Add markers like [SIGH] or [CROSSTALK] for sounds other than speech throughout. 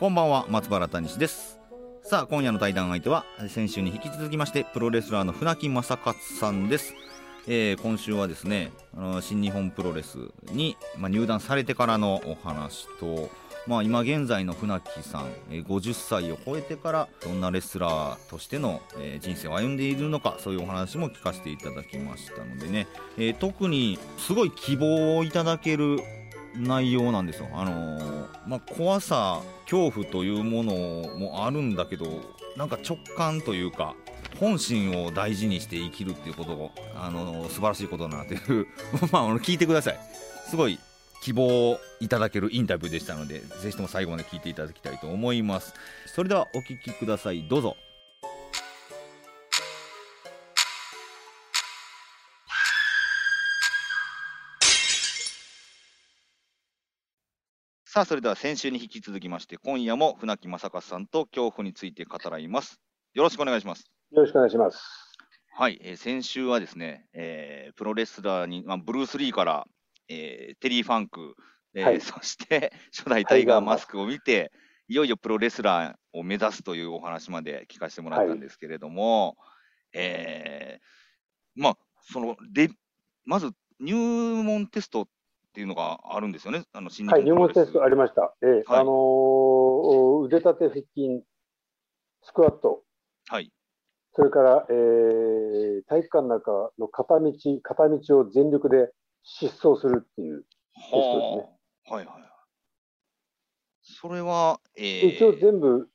こんばんは松原谷史です。さあ今夜の対談相手は先週に引き続きましてプロレスラーの船木正勝さんです、えー、今週はですねあの新日本プロレスに、まあ、入団されてからのお話とまあ、今現在の船木さん、えー、50歳を超えてからどんなレスラーとしての、えー、人生を歩んでいるのかそういうお話も聞かせていただきましたのでね、えー、特にすごい希望をいただける内容なんですよ。あのー、まあ、怖さ、恐怖というものもあるんだけど、なんか直感というか、本心を大事にして生きるっていうことが、あのー、素晴らしいことだなっていう、[LAUGHS] まあ、聞いてください。すごい希望をいただけるインタビューでしたので、ぜひとも最後まで聞いていただきたいと思います。それではお聞きください。どうぞ。さあ、それでは先週に引き続きまして、今夜も船木正和さんと恐怖について語らいます。よろしくお願いします。よろしくお願いします。はい、えー、先週はですね、えー、プロレスラーに、まあ、ブルース・リーから、えー、テリー・ファンク、えー、はい、そして初代タイガーマスクを見て、いよいよプロレスラーを目指すというお話まで聞かせてもらったんですけれども、はい、えー、まあ、そのでまず入門テストっていうのがあるんですよね、あの新日本はい、入門テストありました。えー、はい、あのー、腕立て腹筋、スクワット、はい、それから、えー、体育館の中の片道、片道を全力で疾走するっていうテストですね。はいはい。それは、えー、一応全部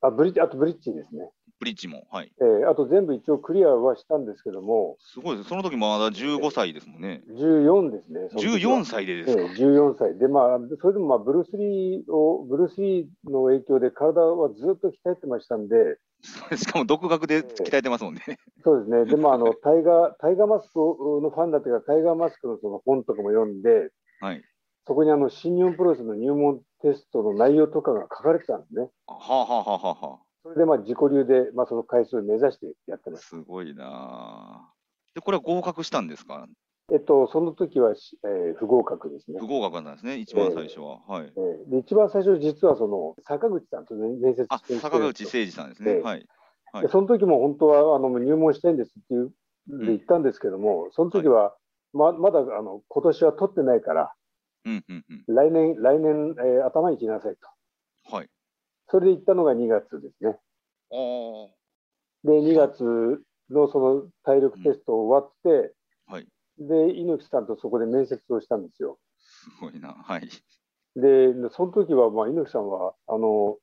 あブリッジ、あとブリッジですね。ブリッジも、はい。えー、あと全部一応クリアはしたんですけども。すごいです。その時まだ15歳ですもんね。14ですね。14歳でですか、えー、?14 歳。で、まあ、それでもまあ、ブルース・リーを、ブルース・リーの影響で体はずっと鍛えてましたんで。[LAUGHS] しかも独学で鍛えてますもんね。えー、そうですね。で、まあ、あの、[LAUGHS] タイガー、タイガーマスクのファンだったから、タイガーマスクのその本とかも読んで、はい。そこにあの、新日本プロレスの入門テストの内容とかが書かれてたんですね。はあ、はあはははあ、それでまあ自己流で、まあ、その回数を目指してやってます。すごいなで、これは合格したんですか？えっと、その時は、えー、不合格ですね。不合格なんですね、一番最初は。えー、はい、えー、で。一番最初、実はその坂口さんと面接して坂口誠二さんですね。えー、はい。はい、その時も本当はあの入門したいんですっていうで言ったんですけども、うん、その時はままだあの今年は取ってないから、うんうんうん、来年、来年、えー、頭に来なさいと。はい。それで行ったのが2月ですね。で、2月のその体力テスト終わって、うん、はい、で、猪木さんとそこで面接をしたんですよ。すごいな、はい。で、その時は、まあ、猪木さんは、あの、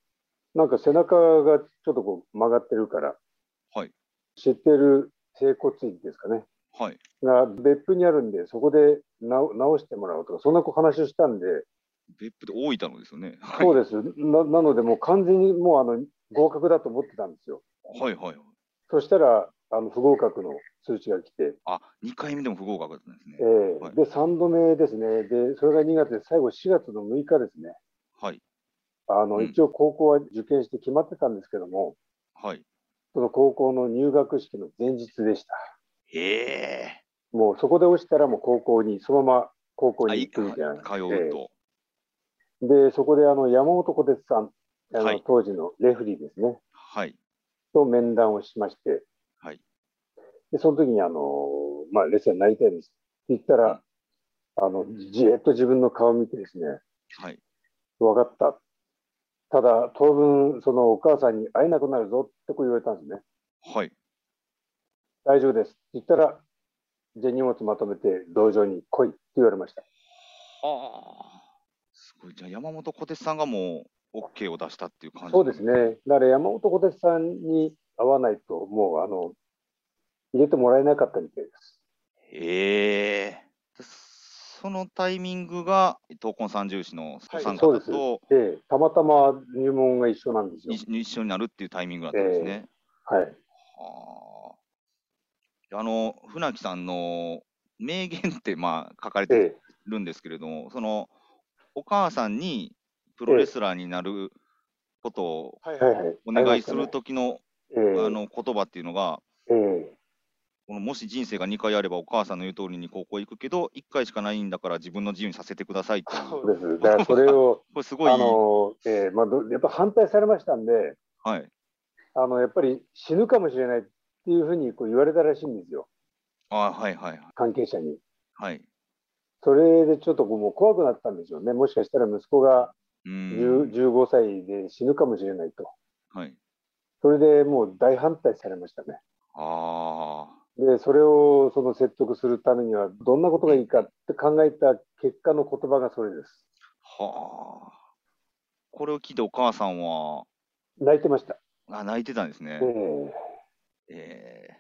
なんか背中がちょっとこう曲がってるから、はい、知ってる整骨院ですかね。はい、が別府にあるんで、そこで直してもらおうとか、そんな話をしたんで、別府で大分のですよね。そうですな。なので、もう完全にもうあの合格だと思ってたんですよ。はいはい。そしたら、あの不合格の通知が来て。あ、2回目でも不合格だったんですね。えーはい、で、3度目ですね。で、それが2月で、最後4月の6日ですね。はい。あの、うん、一応高校は受験して決まってたんですけども、はい。その高校の入学式の前日でした。へえ。もうそこで落ちたらもう高校に、そのまま高校に行くみたいな。通うと。で、そこであの山本小鉄さん、あの、はい、当時のレフリーですね。はい。と面談をしまして、はい。で、その時にあの、まあ、レスラーになりたいんですって言ったら、うん、あの、じーっと自分の顔を見てですね、はい。分かった。ただ、当分、そのお母さんに会えなくなるぞってこう言われたんですね。はい。大丈夫ですって言ったら、じゃあ荷物まとめて道場に来いって言われました。はあ。じゃあ山本小鉄さんがもう OK を出したっていう感じそうですね。だから山本小鉄さんに会わないと、もうあの、入れてもらえなかったみたいです。へえ。そのタイミングが闘魂三重士のお三そうです方とええたまたま入門が一緒なんですよ。一一緒になるっていうタイミングだったんですね。はい。はああの船木さんの名言ってまあ書かれえてえるんですけれども、そのお母さんにプロレスラーになることを。お願いする時の,、ええあの言葉っていうのが、ええこのもし人生が2回あればお母さんの言う通りに高校行くけど、1回しかないんだから自分の自由にさせてくださいってそうです。だからそれを、[LAUGHS] れすごい、あの、ええまあど、やっぱ反対されましたんで、はい、あの、やっぱり死ぬかもしれないっていうふうにこう言われたらしいんですよ。あはいはいはい関係者に。はい。それでちょっともう怖くなったんでしょうね。もしかしたら息子がう10ん。15歳で死ぬかもしれないと。はい。それでもう大反対されましたね。ああ。で、それをその説得するためにはどんなことがいいかって考えた結果の言葉がそれです。はあ。これを聞いてお母さんは、泣いてました。あ泣いてたんですねえ。ええ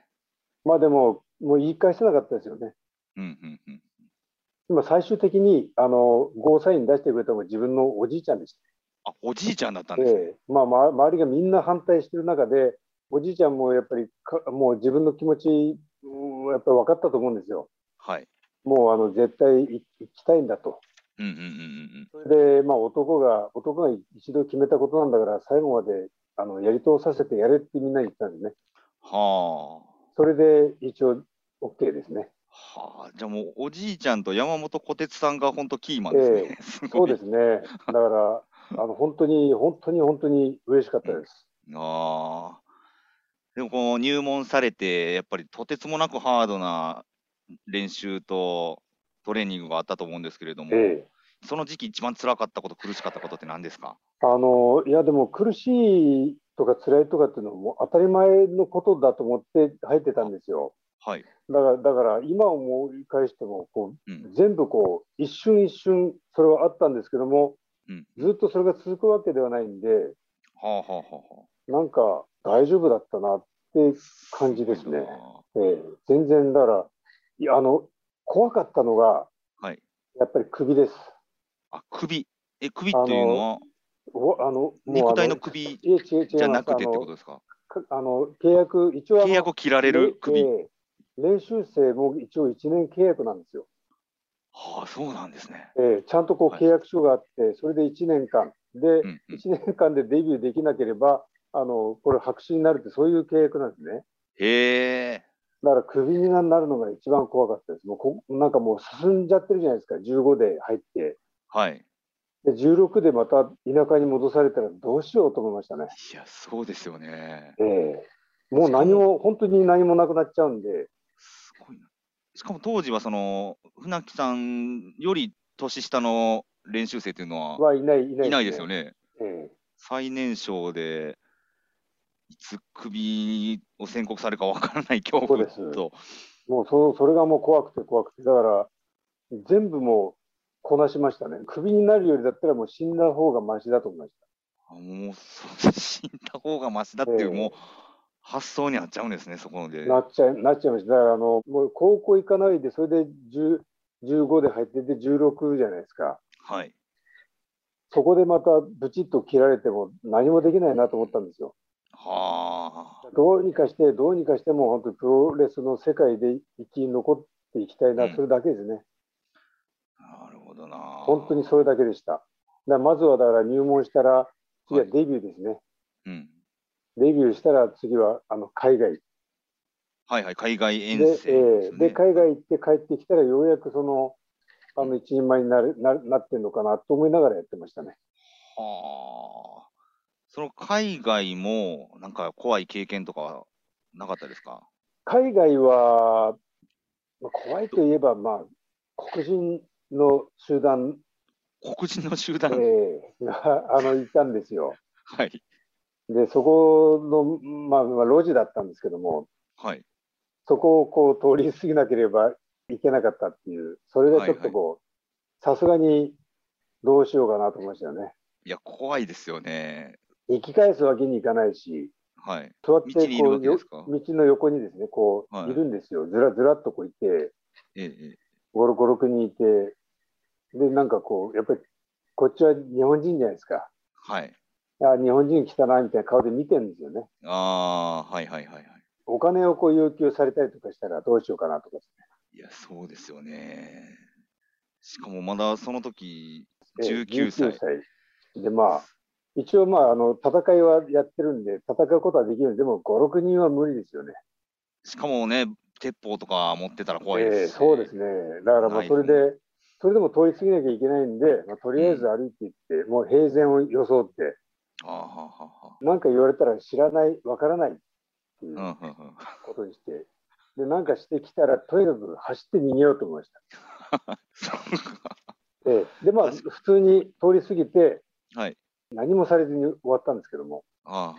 まあでも、もう言い返せなかったですよね。えうんうんうん。今最終的にあのゴーサイン出してくれたのが自分のおじいちゃんでした。あ、おじいちゃんだったんですね。ええまあ、ま周りがみんな反対してる中で、おじいちゃんもやっぱりかもう自分の気持ち、うんやっぱり分かったと思うんですよ。はい。もうあの絶対い行きたいんだと。うんうんうんうんそれで、まあ、男が男が一度決めたことなんだから、最後まであのやり通させてやれってみんなに言ったんですね。はあ。それで一応 OK ですね。はあ。じゃあもうおじいちゃんと山本小鉄さんが本当キーマンですね。すそごい。うですね。だから、あの本当に本当に本当に嬉しかったです。ああ。でもこう入門されて、やっぱりとてつもなくハードな練習とトレーニングがあったと思うんですけれども、ええその時期一番辛かったこと、苦しかったことって何ですか？あのいやでも苦しいとか辛いとかっていうのも当たり前のことだと思って入ってたんですよ。はい。だからだから今思い返してもこう。うん全部こう一瞬一瞬それはあったんですけどもうん。ずっとそれが続くわけではないんではあはあはあはあ。なんか大丈夫だったなって感じですね。なええ全然だからいやあの怖かったのがはい。やっぱり首です。あ、首。え、首っていうのは、おあの肉体のあ首じゃなくてってことですか？かあの契約一応契約を切られる首？ええ練習生も一応1年契約なんですよ。はあ、そうなんですね。ええちゃんとこうはい契約書があって、それで1年間で、うんうん。1年間でデビューできなければ、あのこれ白紙になるって、そういう契約なんですね。へえ。だからクビになるのが一番怖かったです。もうこなんかもう進んじゃってるじゃないですか、15で入って。はい。で16でまた田舎に戻されたらどうしようと思いましたね。いや、そうですよね。ええもう何も、本当に何もなくなっちゃうんで、すごいな。しかも当時はその船木さんより年下の練習生っていうのははいない、いないいないですよね。ええ最年少でいつクビを宣告されるかわからない恐怖と。もうそそれがもう怖くて怖くて、だから全部もうこなしましたね。クビになるよりだったらもう死んだ方がマシだと思いましあもう死んだ方がマシだっていう、ええもう発想になっちゃうんですね、そこで。た。なっちゃいなっちゃいました。だからあのもう高校行かないで、それで10 15で入ってて16じゃないですか。はい。そこでまたブチッと切られても何もできないなと思ったんですよ。はあ。どうにかして、どうにかしても本当にプロレスの世界で生き残っていきたいな、うんそれだけですね。なるほどな。本当にそれだけでした。だまずはだから入門したら、次はデビューですね。うん。デビューしたら次はあの海外。はいはい、海外遠で征ですね。えーで、海外行って帰ってきたらようやくその、あの一人前になるななってるのかなと思いながらやってましたね。はあ。その海外も、なんか怖い経験とかはなかったですか？海外は、まあ、怖いといえば、まあ、黒人の集団、黒人の集え団。ーがあのいたんですよ。[LAUGHS] はい。で、そこの、まあ、まあ、路地だったんですけども、はい。そこをこう通り過ぎなければいけなかったっていう、それがちょっとこう、さすがにどうしようかなと思いましたよね。いや、怖いですよね。生き返すわけにいかないし、はい。座ってこう道の横にですね、こう、はいい、るんですよ。ずらずらっとこういて、ええ、ええ。5、6人いて、で、なんかこう、やっぱり、こっちは日本人じゃないですか。はい。あ日本人来たな、みたいな顔で見てるんですよね。ああ、はいはいはいはい。お金をこう要求されたりとかしたらどうしようかなとかですいや、そうですよね。しかもまだその時、ね。19歳。19歳。で、まあ、一応まあ、あの、戦いはやってるんで、戦うことはできるんで、でも5、6人は無理ですよね。しかもね、鉄砲とか持ってたら怖いですし、ええそうですね。だからまあ、それで、それでも通り過ぎなきゃいけないんで、まあ、とりあえず歩いていって、もう平然を装って、ああはあはあはなんか言われたら知らない、わからないっていう。ことにして、で、なんかしてきたら、とにかく走って逃げようと思いました。[LAUGHS] ええで、まあ、確普通に通り過ぎて、はい。何もされずに終わったんですけども、あ。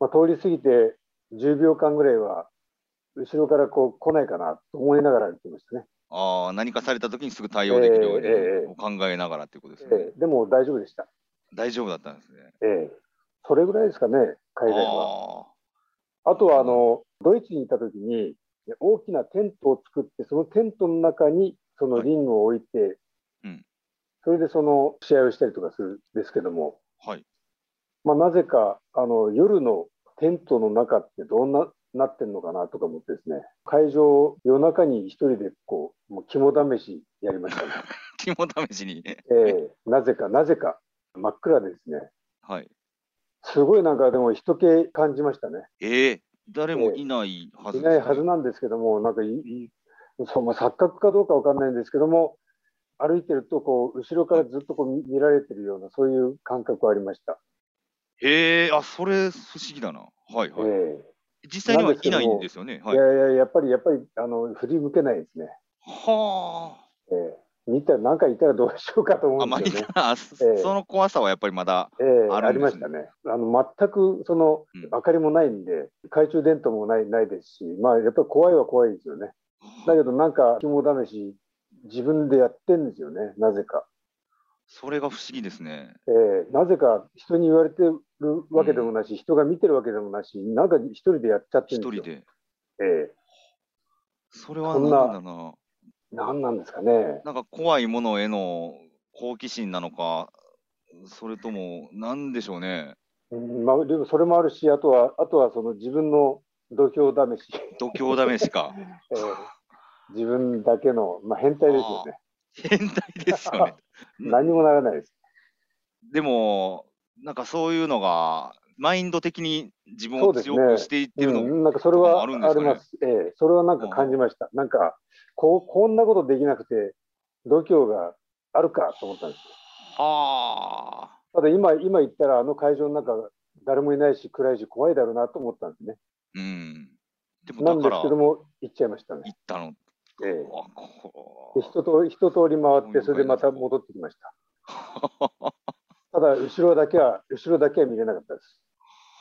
まあ、通り過ぎて10秒間ぐらいは、後ろからこう来ないかなと思いながら歩きましたね。ああ、何かされた時にすぐ対応できるようにえええ考えながらっていうことですね。ええでも大丈夫でした。大丈夫だったんですね。ええそれぐらいですかね、海外は。ああとはあのドイツにいたときに、大きなテントを作って、そのテントの中にそのリングを置いて、うんそれでその試合をしたりとかするんですけども、あ、はい。まあ、なぜかあの夜のテントの中ってどんななってんのかなとか思ってですね、会場、夜中に一人でこう、もう肝試しやりましたね。[LAUGHS] 肝試しに。ええなぜか、なぜか、真っ暗でですね、はい。すごいなんかでも人気感じましたね。ええ誰もいないはずねないはずなんですけども、なんかいいそう、まあ、錯覚かどうかわかんないんですけども、歩いてるとこう、後ろからずっとこう見見られてるような、そういう感覚はありました。へえ、あ、それ不思議だな。はいはい。え実際にはいないんですよね。はい。えいやいや、やっぱり、やっぱり、あの、振り向けないですね。はええ見たら、なんかいたらどうしようかとあ。あ、思うんですよね。まあいいかな。その怖さはやっぱりまだ。ええああるんですねりましたね。あの、全く、その、うん明かりもないんで、懐中電灯もない、ないですし、まあ、やっぱり怖いは怖いですよね。だけど、なんか、肝試し、自分でやってんですよね、なぜか。それが不思議ですね。ええなぜか人に言われてるわけでもないし、人が見てるわけでもないし、なんか一人でやっちゃって一るんですよ。人で。ええそれはな何だな。何なんですかね。なんか怖いものへの好奇心なのか、それとも、なんでしょうね。うんまあ、でもそれもあるし、あとは、あとはその自分の度胸試し、度胸試しか。[LAUGHS] ええ自分だけの、まあ、変態ですよね。変態ですよね。[LAUGHS] 何もならないです。でも、なんかそういうのが、マインド的に自分を強くしていってるの、うん、なんかそれはあるんですかね？あります。ええそれはなんか感じました。なんかこう、こんなことできなくて、度胸があるかと思ったんですよ。はあ。ただ今、今言ったら、あの会場の中、誰もいないし、暗いし、怖いだろうなと思ったんですね。うん。でもなんですけども、行っちゃいましたね。行ったの？ええで一通り一通り回って、それでまた戻ってきました。ただ、後ろだけは、後ろだけは見れなかったです。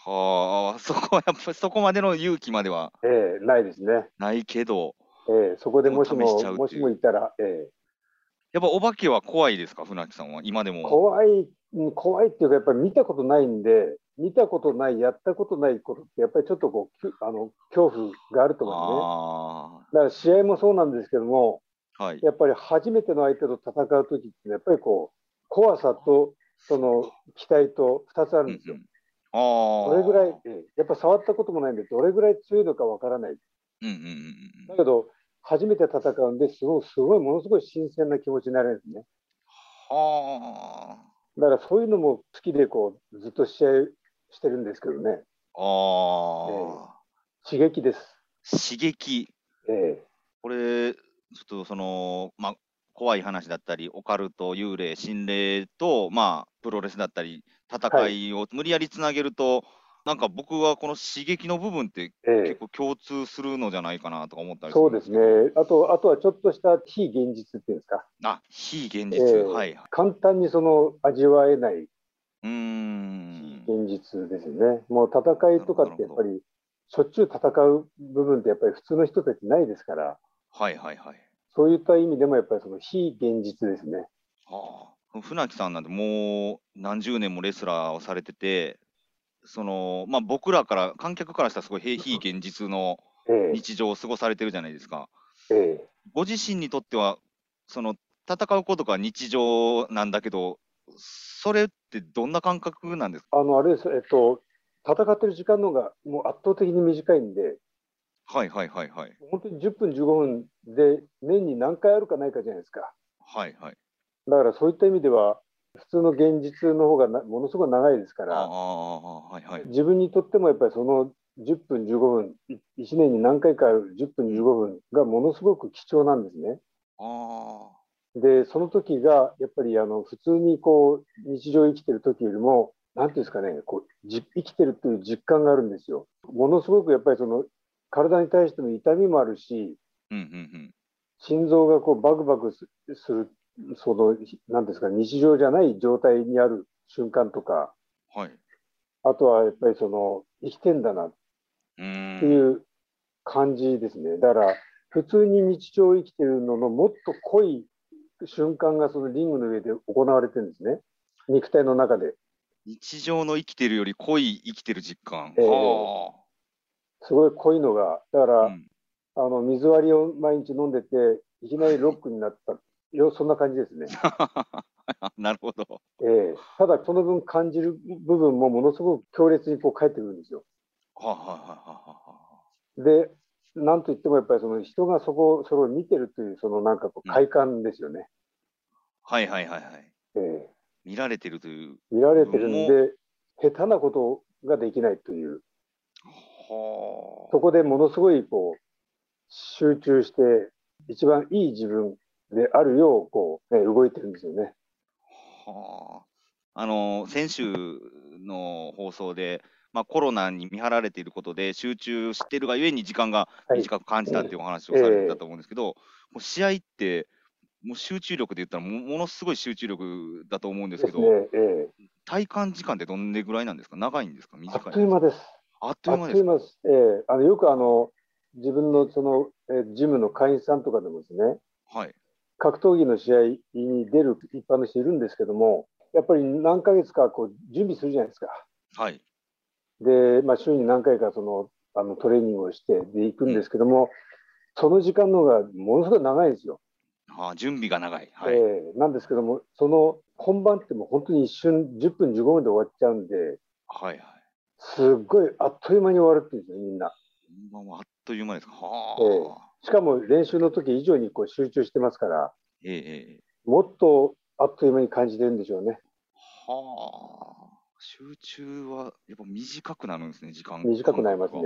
はあ、そこはやっぱりそこまでの勇気まではええないですね。ないけど、ええそこでもしもしもしもいたら、ええやっぱお化けは怖いですか、船木さんは、今でも。怖い、うん怖いっていうか、やっぱり見たことないんで、見たことない、やったことないことって、やっぱりちょっとこう、あの恐怖があると思うね。だから試合もそうなんですけども、あ、はい。やっぱり初めての相手と戦うときって、やっぱりこう、怖さと、その期待と2つあるんですよ。ああ。どれぐらい、ええやっぱ触ったこともないんで、どれぐらい強いのかわからない。うんうんうんうん。だけど、初めて戦うんで、すごい、すごい、ものすごい新鮮な気持ちになれるんですね。はだからそういうのも好きで、こう、ずっと試合してるんですけどね。あ。ああ。刺激です。刺激。ええこれ、ちょっとその、まあ、怖い話だったり、オカルト、幽霊、心霊と、まあ、プロレスだったり、戦いを無理やりつなげると、なんか僕はこの刺激の部分ってええ結構共通するのじゃないかなとか思ったりそうですね。あと、あとはちょっとした非現実っていうんですか。あ、非現実。ええはいはい。簡単にその味わえないうーん。現実ですよね。もう戦いとかってやっぱり、しょっちゅう戦う部分ってやっぱり普通の人たちないですから、はいはいはい。そういった意味でもやっぱりその非現実ですね。はあ、船木さんなんてもう何十年もレスラーをされてて、そのまあ、僕らから、観客からしたらすごい非非現実のええ。日常を過ごされてるじゃないですか。ええ。ご自身にとっては、その戦うことが日常なんだけど、それってどんな感覚なんですか？あの、あれです、えっと、戦ってる時間の方がもう圧倒的に短いんで、はいはいはいはい。本当に10分、15分で年に何回あるかないかじゃないですか。はいはい。だからそういった意味では、普通の現実の方がなものすごく長いですから、はいはい。自分にとってもやっぱりその10分、15分、1年に何回かある10分、15分がものすごく貴重なんですね。あで、その時がやっぱりあの普通にこう日常生きてる時よりも、なんていうんですかね、こうじ生きてるという実感があるんですよ。ものすごくやっぱりその体に対しての痛みもあるし、あ、うんうん心臓がこうバクバクすする、その、なんですか、日常じゃない状態にある瞬間とか、うん。はい。あとはやっぱりその、生きてんだなっうーん。ていう感じですね。だから、普通に日常を生きてるののもっと濃い瞬間がそのリングの上で行われてるんですね。肉体の中で。日常の生きてるより濃い生きてる実感。ええはすごい濃いのが、だから、あ。うんあの、水割りを毎日飲んでて、いきなりロックになった。よそんな感じですね。[LAUGHS] なるほど。ええただ、その分感じる部分もものすごく強烈にこう返ってくるんですよ。で、なんといってもやっぱりその人がそこ、それを見てるという、そのなんかこう快感ですよね。あ、はいはいはいはい。ええ見られてるという。見られてるんで、下手なことができないという、はそこでものすごいこう、集中して、一番いい自分であるよう、こう、ね、動いてるんですよね。あ。はあ。あの、先週の放送で、まあ、コロナに見張られていることで集中してるがゆえに時間がはい短く感じたっていうお話をされてたと思うんですけど、もう試合って、もう集中力で言ったらもものすごい集中力だと思うんですけど、ね。ええ体感時間ってどんでぐらいなんですか？長いんですか？あ短いんですか？っという間です。あっといあう間です。ええあのよくあの、自分のその、えージムの会員さんとかでもですね、はい。格闘技の試合に出る一般の人いるんですけども、やっぱり何ヶ月かこう準備するじゃないですか。はい。で、まあ、週に何回かそのあのトレーニングをしてで行くんですけども、その時間の方がものすごい長いんですよ。ああ準備が長い。はい。ええなんですけども、その本番ってもう本当に一瞬10分、15分で終わっちゃうんで、はいはい。すっごいあっという間に終わるっていうんですよ、みんな。本番はあっという間ですか。はえあ。しかも練習の時以上にこう集中してますから、ええええもっとあっという間に感じてるんでしょうね。はあ。集中はやっぱ短くなるんですね、時間短くなりますね。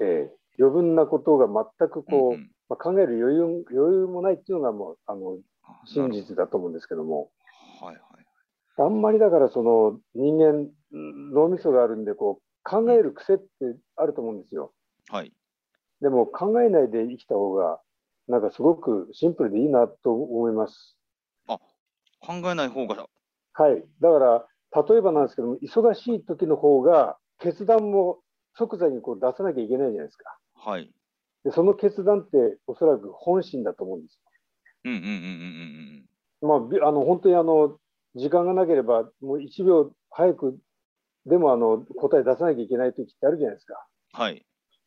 ええ余分なことが全くこう、んんまあ、考える余裕余裕もないっていうのがもうあのあ真実だと思うんですけども、はいはい。あんまりだからその人間、うん脳みそがあるんでこう考える癖ってあると思うんですよ。はい。でも考えないで生きた方が、なんかすごくシンプルでいいなと思います。考えない方が、はい。だから、例えばなんですけども、忙しい時の方が、決断も即座にこう出さなきゃいけないじゃないですか。はい。で、その決断っておそらく本心だと思うんですうんうんうんうんうんよ。まあび、あの、本当にあの、時間がなければ、もう1秒早くでもあの答え出さなきゃいけない時ってあるじゃないですか。うん。はい。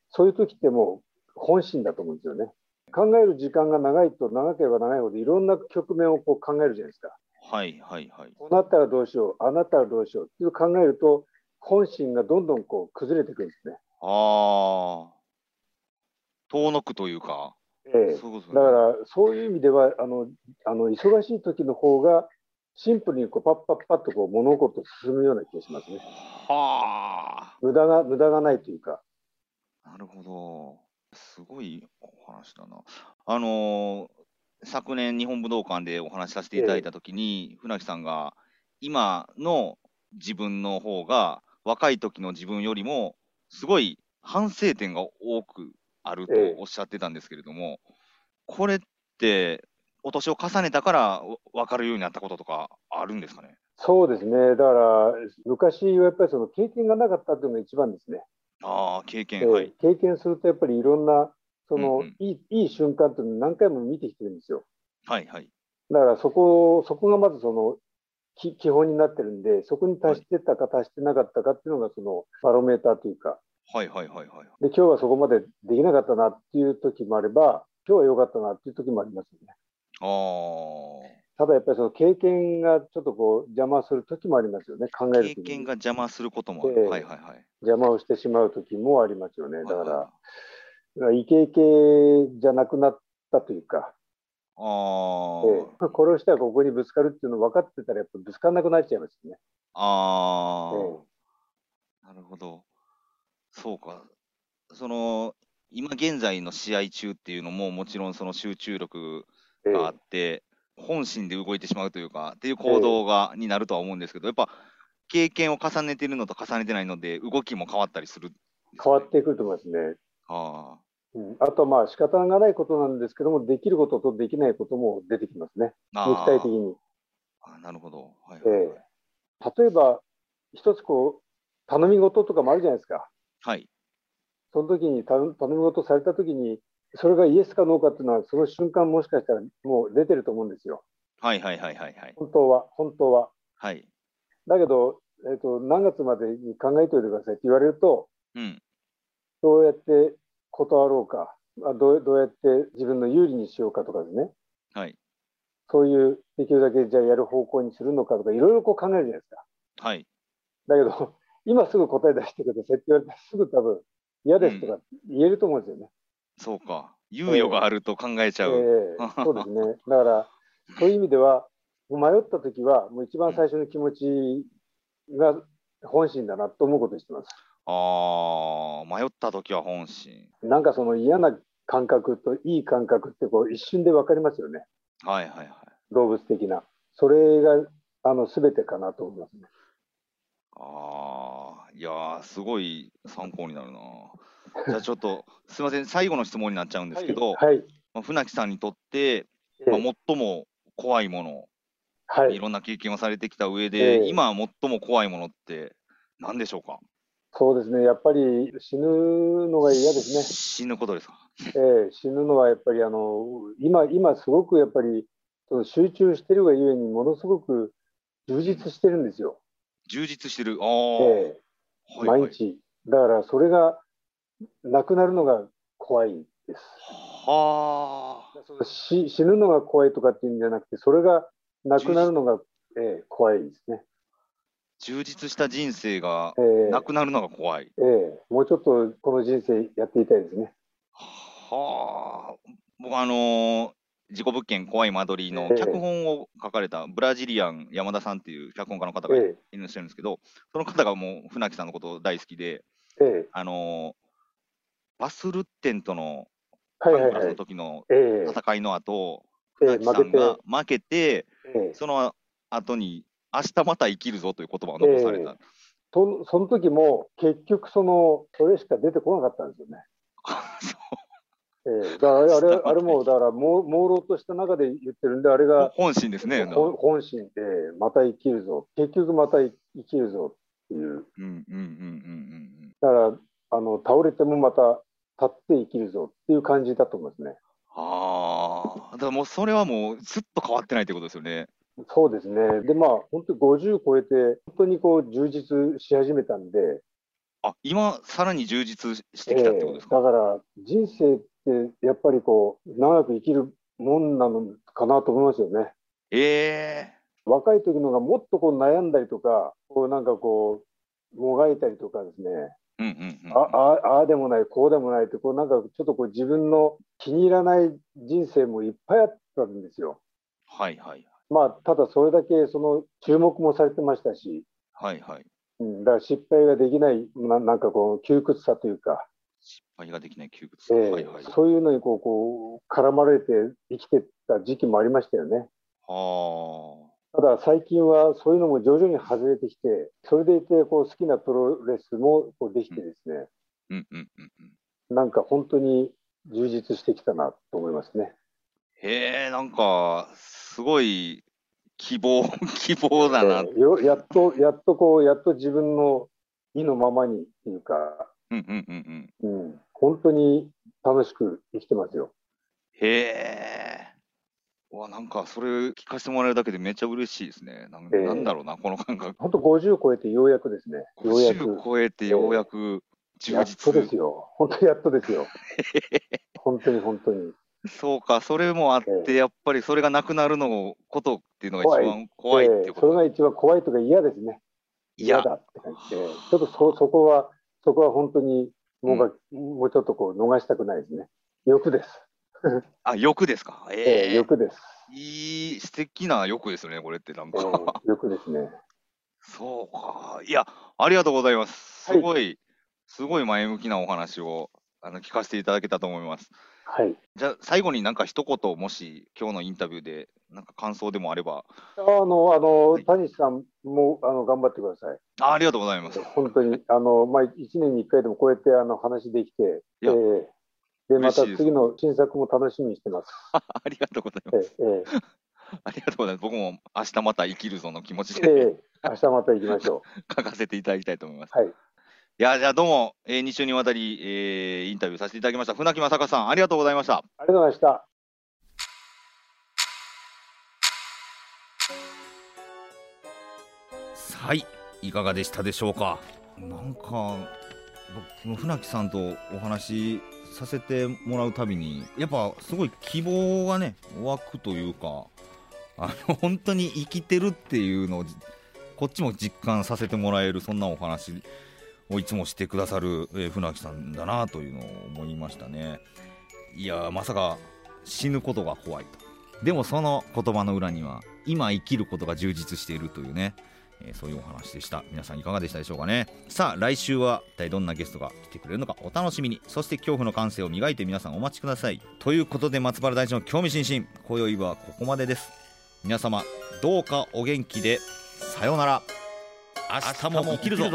そういう時ってもう本心だと思うんですよね。考える時間が長いと長ければ長いほどいろんな局面をこう考えるじゃないですか。はいはいはい。こうなったらどうしよう、ああなったらどうしようっていう考えると、本心がどんどんこう崩れてくるんですね。ああ。遠のくというか。ええだから、そういう意味では、あの、あの忙しい時の方が、シンプルにこうパッパッパッとこう物事進むような気がしますね。はあ。無駄が、無駄がないというか。なるほど。すごいお話だな。あのー昨年日本武道館でお話しさせていただいたときに、船木さんが今の自分の方が若い時の自分よりもすごい反省点が多くあるとええおっしゃってたんですけれども、これってお年を重ねたから分かるようになったこととかあるんですかね？そうですね。だから、昔はやっぱりその経験がなかったっていうのが一番ですね。ああ、経え験、はい。え経験するとやっぱりいろんな、その、うんうんいい、いい瞬間っていうのを何回も見てきてるんですよ。はいはい。だからそこ、そこがまずその、き基本になってるんで、そこに達してたか達してなかったかっていうのがそのバロメーターというか、はいはいはいはい。で、今日はそこまでできなかったなっていう時もあれば、今日は良かったなっていう時もありますよね。ああ。ただやっぱりその経験がちょっとこう邪魔する時もありますよね、考える経験が邪魔することもある。ええはいはいはい。邪魔をしてしまう時もありますよね。だかはいはいイケイケじゃなくなったというか、あええこれをしたらここにぶつかるっていうの分かってたら、やっぱぶつからなくなっちゃいますよね。あ、あなるほど。そうか。その、今現在の試合中っていうのも、もちろんその集中力ええがあって、本心で動いてしまうというか、っていう行動が、になるとは思うんですけど、やっぱ経験を重ねてるのと重ねてないので、動きも変わったりするね、変わってくると思いますね。あうん、あとはまあ仕方がないことなんですけども、できることとできないことも出てきますね、あ肉体的に。あなるほど。はいえはいはい。え例えば、一つこう、頼み事とかもあるじゃないですか。はい。その時に頼頼み事された時に、それがイエスかノーかっていうのは、その瞬間もしかしたらもう出てると思うんですよ。はいはいはいはいはい。本当は、本当は。はい。だけど、えっと何月までに考えておいてくださいって言われると、うん。どうやって断ろうか、あどうどうやって自分の有利にしようかとかですね、はい。そういうできるだけじゃあやる方向にするのかとか、いろいろこう考えるじゃないですか。はい。だけど、今すぐ答え出してくださいって言われたら、すぐ多分嫌ですとか言えると思うんですよね。そうか。猶予があると考えちゃう。ええそうですね。だから、そういう意味では、迷った時は、もう一番最初の気持ちが本心だなと思うことにしてます。ああ、迷った時は本心。なんかその嫌な感覚といい感覚ってこう一瞬で分かりますよね。はいはいはい。動物的な。それがあの全てかなと思いますね。ああ、いやー、すごい参考になるな。[LAUGHS] じゃあちょっと、すみません、最後の質問になっちゃうんですけど、はい。まあ船木さんにとって、ええまあ、最も怖いもの、、はいい。ろんな経験をされてきた上で、ええ今最も怖いものって何でしょうか？そうですね。やっぱり死ぬのが嫌ですね。死ぬことですか？ええ死ぬのはやっぱりあの今、今すごくやっぱりその集中してるがゆえにものすごく充実してるんですよ。充実してる。ああ、ええはいはい毎日。だからそれがなくなるのが怖いです。はあ。死死ぬのが怖いとかっていうんじゃなくて、それがなくなるのが、ええ怖いですね。充実した人生がええなくなるのが怖い。ええもうちょっとこの人生やっていたいですね。はあ。僕あのー事故物件怖い間取りのええ。脚本を書かれたブラジリアン山田さんっていう脚本家の方がいえ。らっしゃるんですけど、その方がもう船木さんのこと大好きで、あのーバスルッテンとのはいカンクラスの。時のええ。戦いの後、ええ船木さんが負けて、ええ。その後に明日また生きるぞという言葉を残された。その時も結局そのそれしか出てこなかったんですよね。[LAUGHS] ええだからあれあれもだからもう朦朧とした中で言ってるんであれが本心ですね。ほ本心でまた生きるぞ結局また生きるぞっていううんうんうんうんうんだからあの倒れてもまた立って生きるぞっていう感じだと思いますね。ああ、だからもうそれはもうずっと変わってないってことですよね。そうですね。でまあ本当に50超えて本当にこう充実し始めたんで、あ、今さらに充実してきたってことですか？ええだから人生やっぱりこう長く生きるもんなのかなと思いますよね。ええ若い時のがもっとこう悩んだりとか、こうなんかこうもがいたりとかですね、うんうんうん。ああああでもない、こうでもないってこうなんかちょっとこう自分の気に入らない人生もいっぱいあったんですよ。はいはいまあただそれだけその注目もされてましたし、はいはい。うん、だから失敗ができないななんかこう窮屈さというか、失敗ができない窮屈さ。ええはいはい。そういうのにこうこう絡まれて生きてた時期もありましたよね。はただ最近はそういうのも徐々に外れてきて、それでいてこう好きなプロレスもこうできてですね、あ。うんうんうんうん。なんか本当に充実してきたなと思いますね。へえ、なんか、すごい希望、[LAUGHS] 希望だな。ええよやっと、やっとこう、やっと自分の意のままにっていうか、うんうんうんうん。うん、本当に楽しく生きてますよ。へえ。うわ、なんかそれ聞かせてもらえるだけでめっちゃ嬉しいですね。なんええなんだろうな、この感覚。本当50超えてようやくですね。ようやく。50超えてようやく充やっと実。ですよ。本当にやっとですよ。[LAUGHS] 本当に本当に。そうか、それもあって、えやっぱりそれがなくなるのことっていうのが一番怖いっていうことええそれが一番怖いとか嫌ですね。嫌嫌だって感じで、ちょっとそそこは、そこは本当にもうが、もうちょっとこう逃したくないですね。欲です。あ、欲ですか？ええええ欲です。いい、素敵な欲ですよね、これってなんええか。欲ですね。そうか。いや、ありがとうございます。はいすごい、すごい前向きなお話をあの聞かせていただけたと思います。はい。じゃあ、最後になんか一言、もし今日のインタビューで、なんか感想でもあれば。あの、あの、はい谷さんも、あの、頑張ってください。あありがとうございます。本当に、あの、まあ、一年に一回でもこうやって、あの、話できて、ええで、また次の新作も楽しみにしてます。[LAUGHS] ありがとうございます。えええ [LAUGHS] ありがとうございます。僕も明日また生きるぞの気持ちええでえ明日また行きましょ [LAUGHS] 書かせていただきたいと思います。う。はい。いや、じゃあどうも、えー、2週にわたり、えーインタビューさせていただきました。船木正和さん、ありがとうございました。ありがとうございました。はい、いかがでしたでしょうか？なんか、僕この船木さんとお話しさせてもらうたびに、やっぱすごい希望がね、湧くというか、あの [LAUGHS] 本当に生きてるっていうのを、こっちも実感させてもらえる、そんなお話をいつもしてくださる、えー船木さんだなというのを思いましたね。いや、まさか死ぬことが怖いと。でもその言葉の裏には、今生きることが充実しているというね、えーそういうお話でした。皆さんいかがでしたでしょうかね。さあ来週は一体どんなゲストが来てくれるのかお楽しみに。そして恐怖の感性を磨いて皆さんお待ちください。ということで松原大地の興味津々。今宵はここまでです。皆様どうかお元気で。さようなら。明日も生きるぞ。